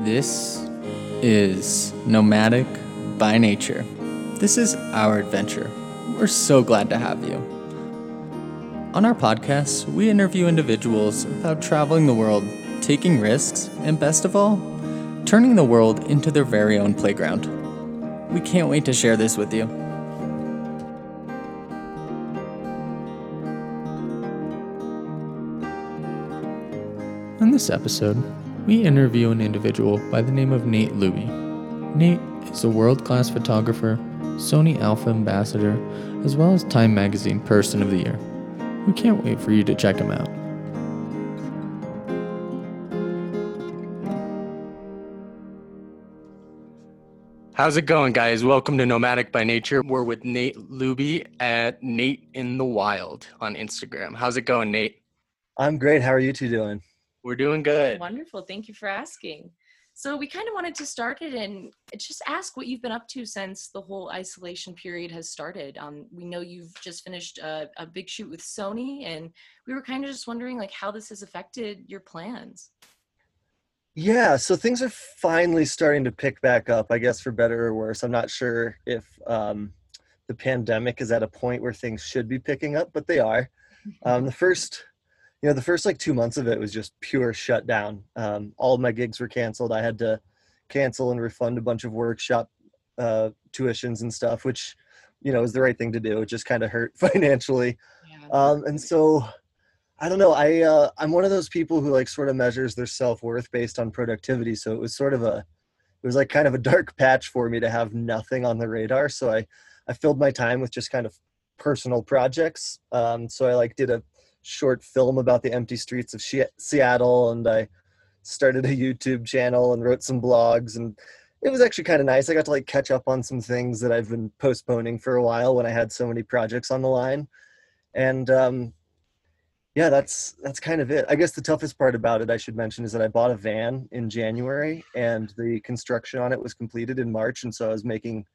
This is Nomadic by Nature. This is our adventure. We're so glad to have you. On our podcast, we interview individuals about traveling the world, taking risks, and best of all, turning the world into their very own playground. We can't wait to share this with you. In this episode, we interview an individual by the name of Nate Luebbe. Nate is a world class photographer, Sony Alpha ambassador, as well as Time Magazine Person of the Year. We can't wait for you to check him out. How's it going, guys? Welcome to Nomadic by Nature. We're with Nate Luebbe at Nate in the Wild on Instagram. How's it going, Nate? I'm great. How are you two doing? We're doing good. Wonderful. Thank you for asking. So we kind of wanted to start it and just ask what you've been up to since the whole isolation period has started. Um, we know you've just finished a, a big shoot with Sony, and we were kind of just wondering like how this has affected your plans. Yeah, so things are finally starting to pick back up. I guess for better or worse. I'm not sure if um, the pandemic is at a point where things should be picking up, but they are. Um, the first you know the first like two months of it was just pure shutdown. Um, all of my gigs were canceled. I had to cancel and refund a bunch of workshop uh, tuitions and stuff which you know is the right thing to do. It just kind of hurt financially. Yeah. um, and so i don't know. I uh, i'm one of those people who like sort of measures their self-worth based on productivity. So it was sort of a it was like kind of a dark patch for me to have nothing on the radar. So i i filled my time with just kind of personal projects. Um, so i like did a short film about the empty streets of Seattle, and I started a YouTube channel and wrote some blogs, and it was actually kind of nice. I got to like catch up on some things that I've been postponing for a while when I had so many projects on the line, and um, yeah, that's that's kind of it. I guess the toughest part about it, I should mention, is that I bought a van in January, and the construction on it was completed in March, and so I was making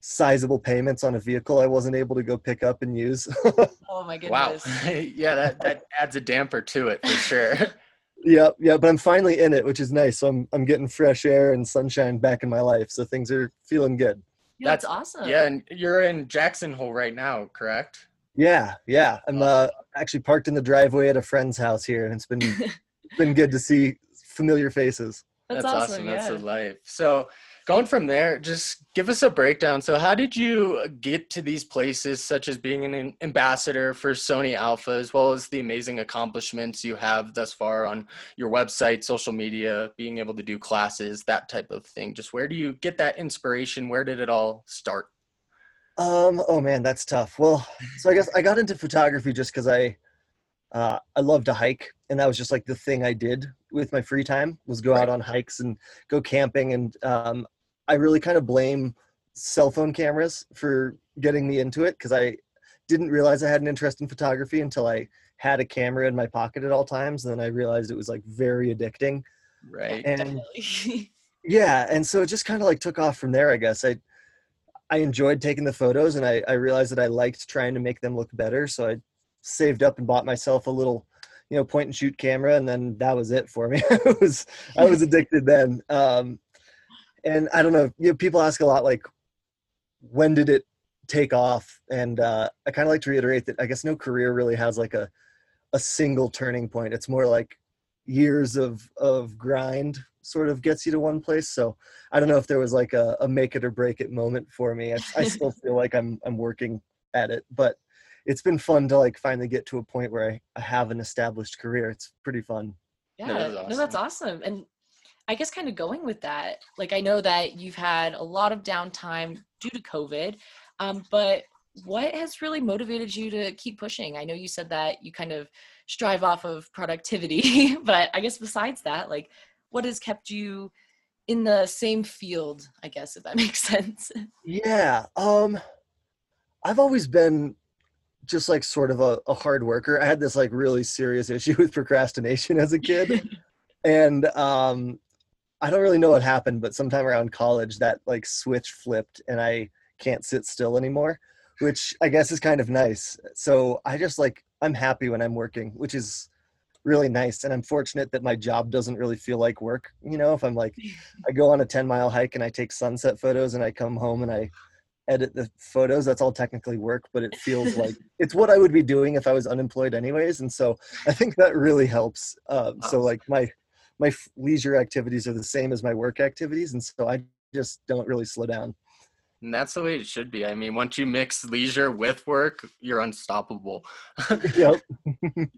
sizable payments on a vehicle I wasn't able to go pick up and use. oh my goodness. Wow. yeah, that, that adds a damper to it for sure. yeah, yeah, but I'm finally in it, which is nice. So I'm I'm getting fresh air and sunshine back in my life. So things are feeling good. Yeah, that's, that's awesome. Yeah, and you're in Jackson Hole right now, correct? Yeah, yeah. I'm uh, actually parked in the driveway at a friend's house here, and it's been been good to see familiar faces. That's, that's awesome. awesome. Yeah. That's the life. So going from there, just give us a breakdown. So, how did you get to these places, such as being an ambassador for Sony Alpha, as well as the amazing accomplishments you have thus far on your website, social media, being able to do classes, that type of thing? Just where do you get that inspiration? Where did it all start? Um, oh man, that's tough. Well, so I guess I got into photography just because I uh, I love to hike, and that was just like the thing I did with my free time was go out on hikes and go camping. And um, I really kind of blame cell phone cameras for getting me into it because I didn't realize I had an interest in photography until I had a camera in my pocket at all times. And then I realized it was like very addicting. Right. And yeah, and so it just kind of like took off from there. I guess I I enjoyed taking the photos, and I I realized that I liked trying to make them look better. So I saved up and bought myself a little you know point and shoot camera and then that was it for me i was i was addicted then um and I don't know, you know, people ask a lot like, when did it take off? And uh, I kind of like to reiterate that I guess no career really has like a a single turning point. It's more like years of of grind sort of gets you to one place. So I don't know if there was like a, a make it or break it moment for me. I, I still feel like I'm I'm working at it, but it's been fun to like finally get to a point where I, I have an established career. It's pretty fun. Yeah, no, awesome. no, that's awesome. And I guess kind of going with that, like I know that you've had a lot of downtime due to COVID, um, but what has really motivated you to keep pushing? I know you said that you kind of strive off of productivity, but I guess besides that, like what has kept you in the same field, I guess, if that makes sense? Yeah. Um, I've always been just like sort of a, a hard worker. I had this like really serious issue with procrastination as a kid. and um I don't really know what happened, but sometime around college that like switch flipped and I can't sit still anymore, which I guess is kind of nice. So I just like I'm happy when I'm working, which is really nice. And I'm fortunate that my job doesn't really feel like work. You know, if I'm like, I go on a 10 mile hike and I take sunset photos and I come home and I edit the photos, that's all technically work, but it feels like it's what I would be doing if I was unemployed anyways. And so I think that really helps. Um, so like my, my leisure activities are the same as my work activities. And so I just don't really slow down. And that's the way it should be. I mean, once you mix leisure with work, you're unstoppable. yep.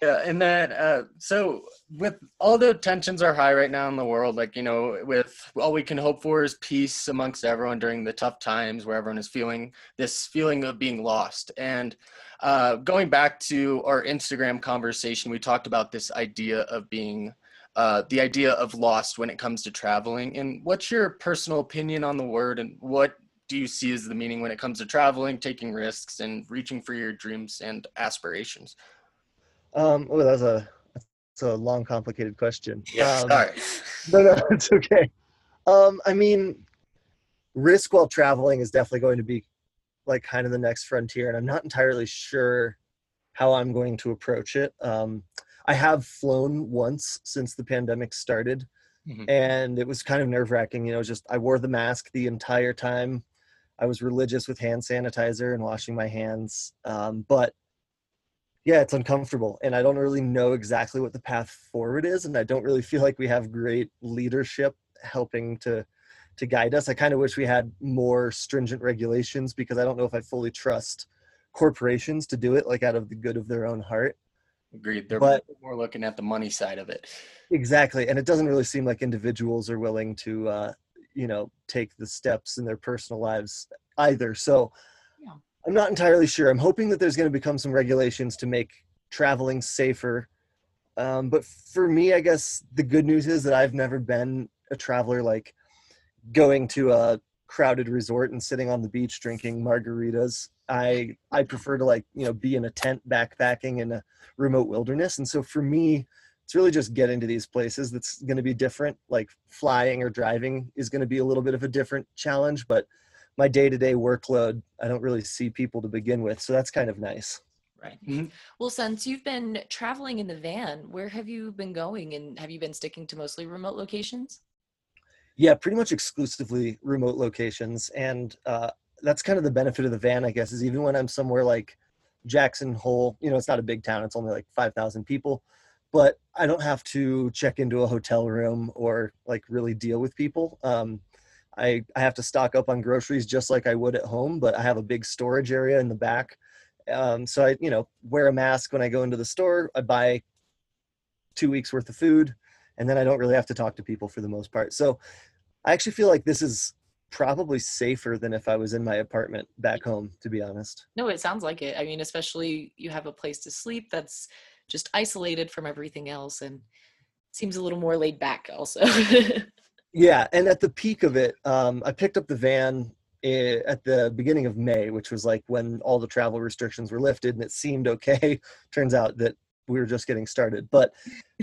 yeah, and that. uh, so with all the tensions are high right now in the world, like you know, with all we can hope for is peace amongst everyone during the tough times where everyone is feeling this feeling of being lost. And uh, going back to our Instagram conversation, we talked about this idea of being uh, the idea of lost when it comes to traveling. And what's your personal opinion on the word, and what do you see as the meaning when it comes to traveling, taking risks, and reaching for your dreams and aspirations? Um, oh, that's a that's a long, complicated question. Yeah, um, sorry. No, no, it's okay. Um, I mean, risk while traveling is definitely going to be like kind of the next frontier, and I'm not entirely sure how I'm going to approach it. Um, I have flown once since the pandemic started, mm-hmm. and it was kind of nerve wracking. You know, just I wore the mask the entire time. I was religious with hand sanitizer and washing my hands. Um, but yeah, it's uncomfortable. And I don't really know exactly what the path forward is. And I don't really feel like we have great leadership helping to to guide us. I kind of wish we had more stringent regulations because I don't know if I fully trust corporations to do it like out of the good of their own heart. Agreed. They're but, more looking at the money side of it. Exactly. And it doesn't really seem like individuals are willing to uh, you know take the steps in their personal lives either so yeah. i'm not entirely sure i'm hoping that there's going to become some regulations to make traveling safer um, but for me i guess the good news is that i've never been a traveler like going to a crowded resort and sitting on the beach drinking margaritas. I i prefer to like you know be in a tent backpacking in a remote wilderness. And so for me it's really just getting to these places that's going to be different. Like flying or driving is going to be a little bit of a different challenge but my day-to-day workload i don't really see people to begin with so that's kind of nice. Right. Mm-hmm. well since you've been traveling in the van where have you been going and have you been sticking to mostly remote locations yeah pretty much exclusively remote locations and uh, that's kind of the benefit of the van i guess is even when i'm somewhere like jackson hole you know it's not a big town it's only like 5000 people but I don't have to check into a hotel room or like really deal with people. Um, I, I have to stock up on groceries just like I would at home, but I have a big storage area in the back. Um, so I, you know, wear a mask when I go into the store. I buy two weeks worth of food, and then I don't really have to talk to people for the most part. So I actually feel like this is probably safer than if I was in my apartment back home, to be honest. No, it sounds like it. I mean, especially you have a place to sleep that's just isolated from everything else and seems a little more laid back also. yeah, and at the peak of it, um, I picked up the van eh, at the beginning of May, which was like when all the travel restrictions were lifted and it seemed okay. Turns out that we were just getting started. But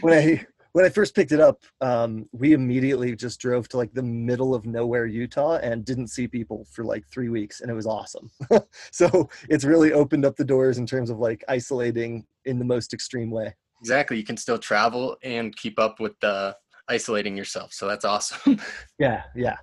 when I when I first picked it up, um, we immediately just drove to like the middle of nowhere, Utah, and didn't see people for like three weeks, and it was awesome. so it's really opened up the doors in terms of like isolating in the most extreme way. Exactly. You can still travel and keep up with the isolating yourself. So that's awesome. yeah. Yeah.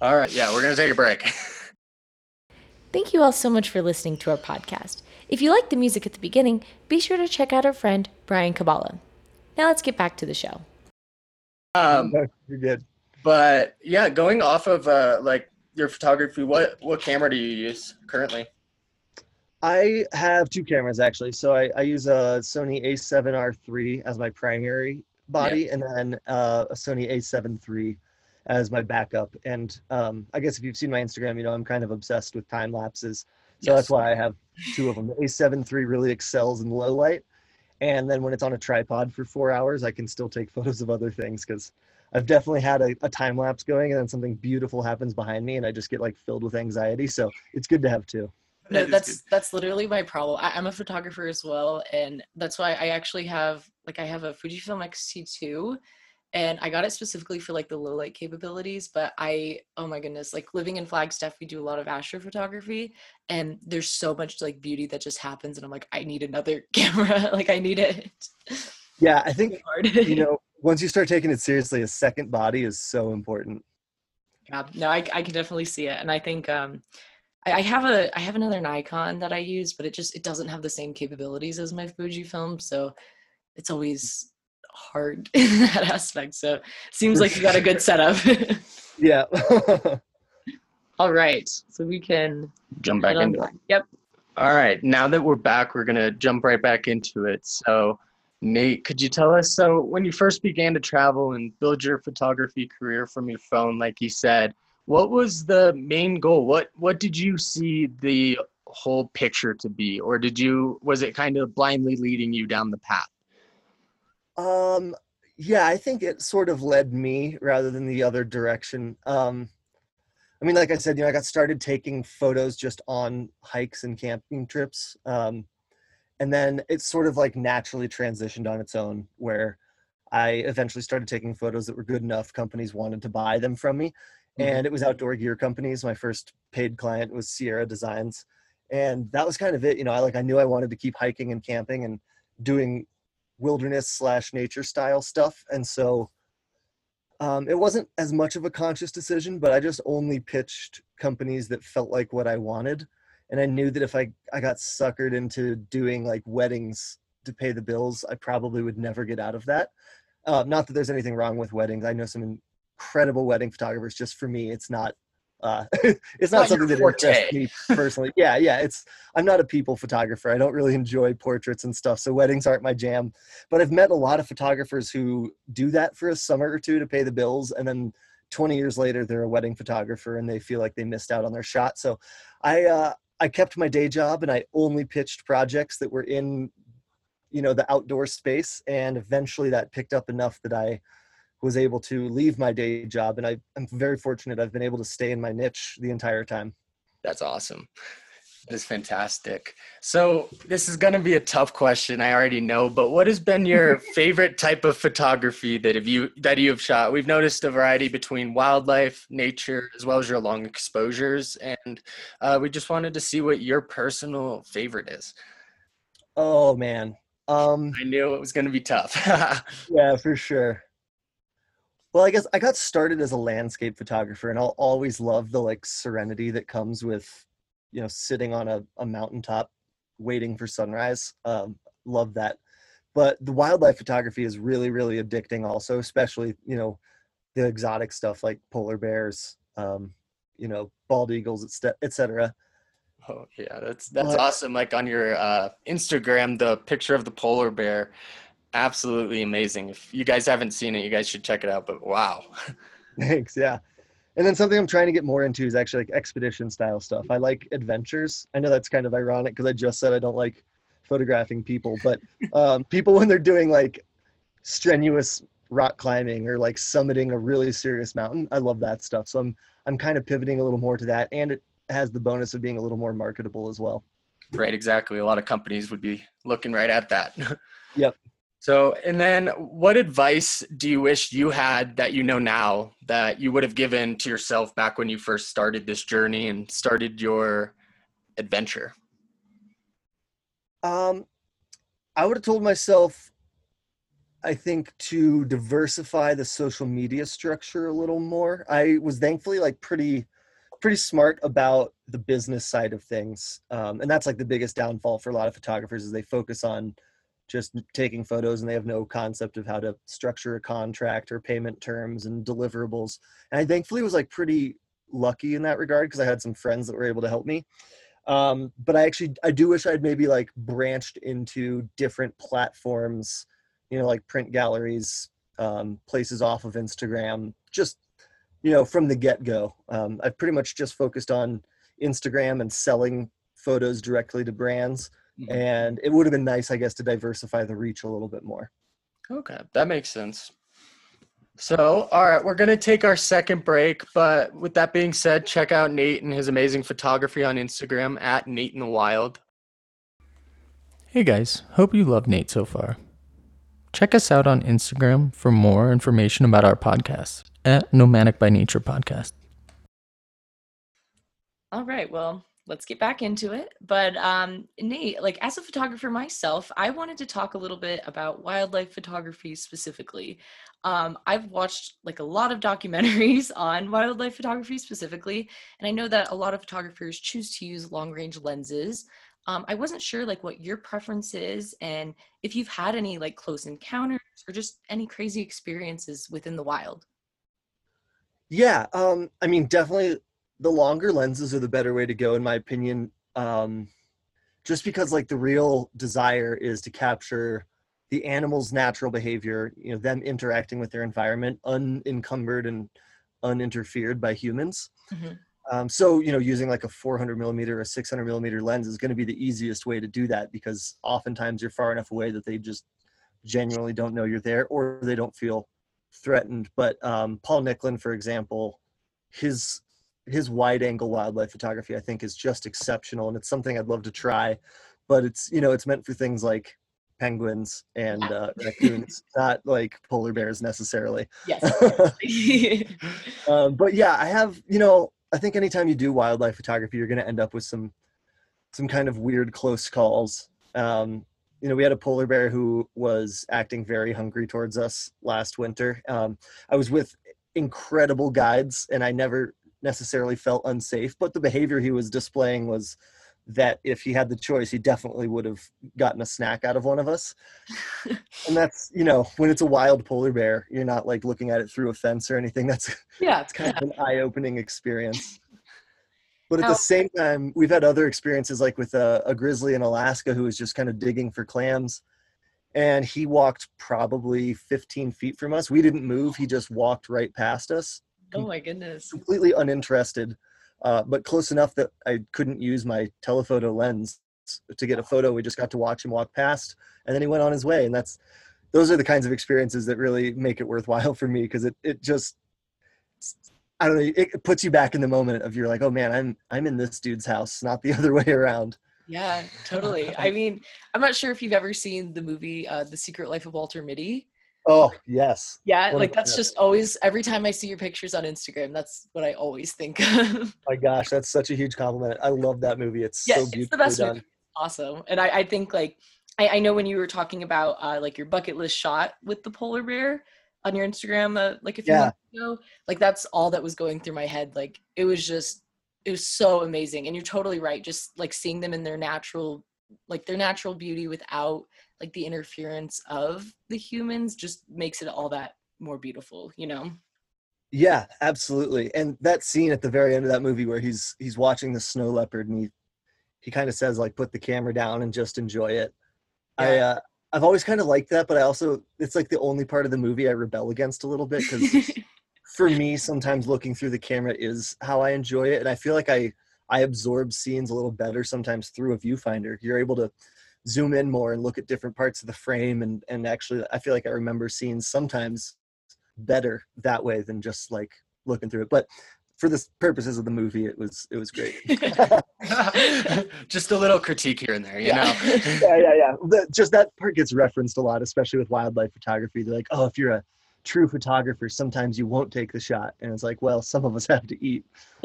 All right. Yeah. We're going to take a break. Thank you all so much for listening to our podcast. If you like the music at the beginning, be sure to check out our friend, Brian Kabbalah. Now let's get back to the show. Um, You're good. But yeah, going off of uh, like your photography, what what camera do you use currently? I have two cameras actually. So I, I use a Sony A7R III as my primary body, yeah. and then uh, a Sony A7 III as my backup. And um, I guess if you've seen my Instagram, you know I'm kind of obsessed with time lapses. So yes. that's why I have two of them. The A7 III really excels in low light, and then when it's on a tripod for four hours, I can still take photos of other things because I've definitely had a, a time lapse going, and then something beautiful happens behind me, and I just get like filled with anxiety. So it's good to have two no, that's that's literally my problem. I, am a photographer as well, and that's why I actually have like I have a Fujifilm X-T2, and I got it specifically for like the low light capabilities. But I, oh my goodness, like living in Flagstaff, we do a lot of astrophotography, and there's so much like beauty that just happens, and I'm like, I need another camera, like I need it. Yeah, I think you know once you start taking it seriously, a second body is so important. Yeah, no, I, I can definitely see it, and I think um, I, I have a I have another Nikon that I use, but it just it doesn't have the same capabilities as my Fuji film, so it's always hard in that aspect. So seems For like you got a good setup. Yeah. All right, so we can Jump back head on into it. Yep. All right, now that we're back, we're gonna jump right back into it. So, Nate, could you tell us? So, when you first began to travel and build your photography career from your phone, like you said, what was the main goal? What What did you see the whole picture to be, or did you was it kind of blindly leading you down the path? Um, yeah, I think it sort of led me rather than the other direction. Um, I mean, like I said, you know, I got started taking photos just on hikes and camping trips. Um, and then it sort of like naturally transitioned on its own where I eventually started taking photos that were good enough. Companies wanted to buy them from me. Mhm. And it was outdoor gear companies. My first paid client was Sierra Designs. And that was kind of it. You know, I like I knew I wanted to keep hiking and camping and doing wilderness slash nature style stuff and so um, it wasn't as much of a conscious decision but i just only pitched companies that felt like what i wanted and i knew that if i i got suckered into doing like weddings to pay the bills i probably would never get out of that. Uh, not that there's anything wrong with weddings. I know some incredible wedding photographers just for me it's not uh, it's not, Not something that interests me personally. Yeah yeah it's i'm not a people photographer. I don't really enjoy portraits and stuff so weddings aren't my jam. But I've met a lot of photographers who do that for a summer or two to pay the bills, and then 20 years later they're a wedding photographer and they feel like they missed out on their shot. So I uh, I kept my day job and I only pitched projects that were in you know the outdoor space, and eventually that picked up enough that I was able to leave my day job, and I, I'm very fortunate. I've been able to stay in my niche the entire time. That's awesome. That's fantastic. So this is going to be a tough question, I already know. But what has been your favorite type of photography that have you that you have shot? We've noticed a variety between wildlife, nature, as well as your long exposures, and uh, we just wanted to see what your personal favorite is. Oh man. Um, I knew it was going to be tough. Yeah, for sure. Well, I guess I got started as a landscape photographer, and I'll always love the like serenity that comes with, you know, sitting on a, a mountaintop waiting for sunrise. Um, love that. But the wildlife photography is really, really addicting, also, especially, you know, the exotic stuff like polar bears, um, you know, bald eagles, et cet- et cetera. oh yeah, that's that's But- awesome. Like on your uh, Instagram, the picture of the polar bear, absolutely amazing. If you guys haven't seen it, you guys should check it out. But wow. Thanks. Yeah. And then something I'm trying to get more into is actually like expedition style stuff. I like adventures. I know that's kind of ironic because I just said I don't like photographing people, but um, people when they're doing like strenuous rock climbing or like summiting a really serious mountain, I love that stuff. So I'm I'm kind of pivoting a little more to that, and it has the bonus of being a little more marketable as well. Right, exactly. A lot of companies would be looking right at that. Yep. So, and then what advice do you wish you had that you know now that you would have given to yourself back when you first started this journey and started your adventure? Um, I would have told myself, I think, to diversify the social media structure a little more. I was thankfully like pretty, pretty smart about the business side of things, um, and that's like the biggest downfall for a lot of photographers is they focus on just taking photos and they have no concept of how to structure a contract or payment terms and deliverables. And I thankfully was like pretty lucky in that regard because I had some friends that were able to help me. Um, but i actually i do wish i'd maybe like branched into different platforms you know like print galleries um, places off of instagram just you know from the get-go. Um, i've pretty much just focused on instagram and selling photos directly to brands Mhm. and it would have been nice i guess to diversify the reach a little bit more Okay, that makes sense. So, all right, we're going to take our second break. But with that being said, check out Nate and his amazing photography on Instagram at Nate in the Wild. Hey guys, hope you love Nate so far. Check us out on Instagram for more information about our podcast at Nomadic by Nature Podcast. All right. Well, let's get back into it. But um, Nate, like as a photographer myself, I wanted to talk a little bit about wildlife photography specifically. Um, I've watched like a lot of documentaries on wildlife photography specifically, and I know that a lot of photographers choose to use long range lenses. Um, I wasn't sure like what your preference is and if you've had any like close encounters or just any crazy experiences within the wild. Yeah, um, I mean, definitely the longer lenses are the better way to go, in my opinion. Um, just because, like, the real desire is to capture the animal's natural behavior, you know, them interacting with their environment unencumbered and uninterfered by humans. Mm-hmm. Um, so, you know, using like a 400 millimeter or 600 millimeter lens is going to be the easiest way to do that because oftentimes you're far enough away that they just genuinely don't know you're there or they don't feel threatened. But um, Paul Nicklen, for example, his his wide angle wildlife photography I think is just exceptional, and it's something I'd love to try. But it's you know it's meant for things like penguins and uh, raccoons, not like polar bears necessarily. Yes. um, but yeah, I have you know I think anytime you do wildlife photography, you're going to end up with some some kind of weird close calls. Um, you know, we had a polar bear who was acting very hungry towards us last winter. Um, I was with incredible guides, and I never necessarily felt unsafe, but the behavior he was displaying was that if he had the choice, he definitely would have gotten a snack out of one of us. and that's, you know, when it's a wild polar bear, you're not like looking at it through a fence or anything. That's yeah, it's kind of an eye-opening experience. But at the same time, we've had other experiences like with a, a grizzly in Alaska who was just kind of digging for clams. And he walked probably 15 feet from us. We didn't move. He just walked right past us. Oh my goodness. Completely uninterested, uh, but close enough that I couldn't use my telephoto lens to get a photo. We just got to watch him walk past, and then he went on his way. And that's those are the kinds of experiences that really make it worthwhile for me because it it just I don't know. It puts you back in the moment of you're like, oh man, I'm I'm in this dude's house, not the other way around. Yeah, totally. I mean, I'm not sure if you've ever seen the movie uh, The Secret Life of Walter Mitty. Oh yes. Yeah, what like that's just always every time I see your pictures on Instagram, that's what I always think of. My gosh, that's such a huge compliment. I love that movie. It's yes, so beautifully it's the best done. Movie. Awesome. And I, I think like I, I, know when you were talking about uh, like your bucket list shot with the polar bear on your Instagram uh, like a few yeah. months ago, like that's all that was going through my head. Like it was just it was so amazing. And you're totally right. Just like seeing them in their natural like their natural beauty without like the interference of the humans just makes it all that more beautiful you know? Yeah absolutely. And that scene at the very end of that movie where he's he's watching the snow leopard and he he kind of says like put the camera down and just enjoy it. Yeah. i uh i've always kind of liked that but i also it's like the only part of the movie i rebel against a little bit because for me sometimes looking through the camera is how i enjoy it and i feel like i i absorb scenes a little better sometimes through a viewfinder. You're able to zoom in more and look at different parts of the frame and and actually i feel like i remember scenes sometimes better that way than just like looking through it. But for the purposes of the movie it was it was great. Just a little critique here and there you yeah. know? Yeah yeah yeah. The, just that part gets referenced a lot especially with wildlife photography. They're like oh if you're a true photographer sometimes you won't take the shot. And it's like well some of us have to eat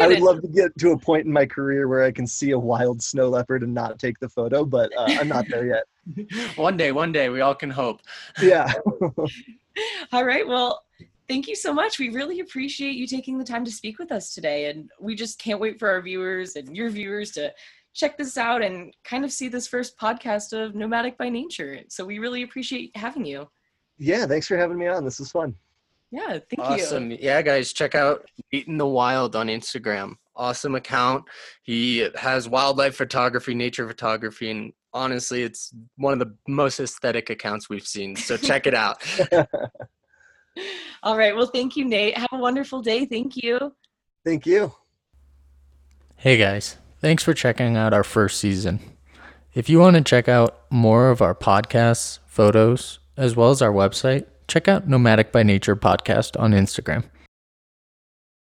I would love to get to a point in my career where I can see a wild snow leopard and not take the photo, but uh, I'm not there yet. one day, one day, we all can hope. Yeah. all right. Well, thank you so much. We really appreciate you taking the time to speak with us today. And we just can't wait for our viewers and your viewers to check this out and kind of see this first podcast of Nomadic by Nature. So we really appreciate having you. Yeah, thanks for having me on. This is fun. Yeah, thank awesome. you. Awesome. Yeah, guys, check out Nate in the Wild on Instagram. Awesome account. He has wildlife photography, nature photography, and honestly, it's one of the most aesthetic accounts we've seen. So check it out. All right. Well, thank you, Nate. Have a wonderful day. Thank you. Thank you. Hey, guys. Thanks for checking out our first season. If you want to check out more of our podcasts, photos, as well as our website, check out Nomadic by Nature podcast on Instagram.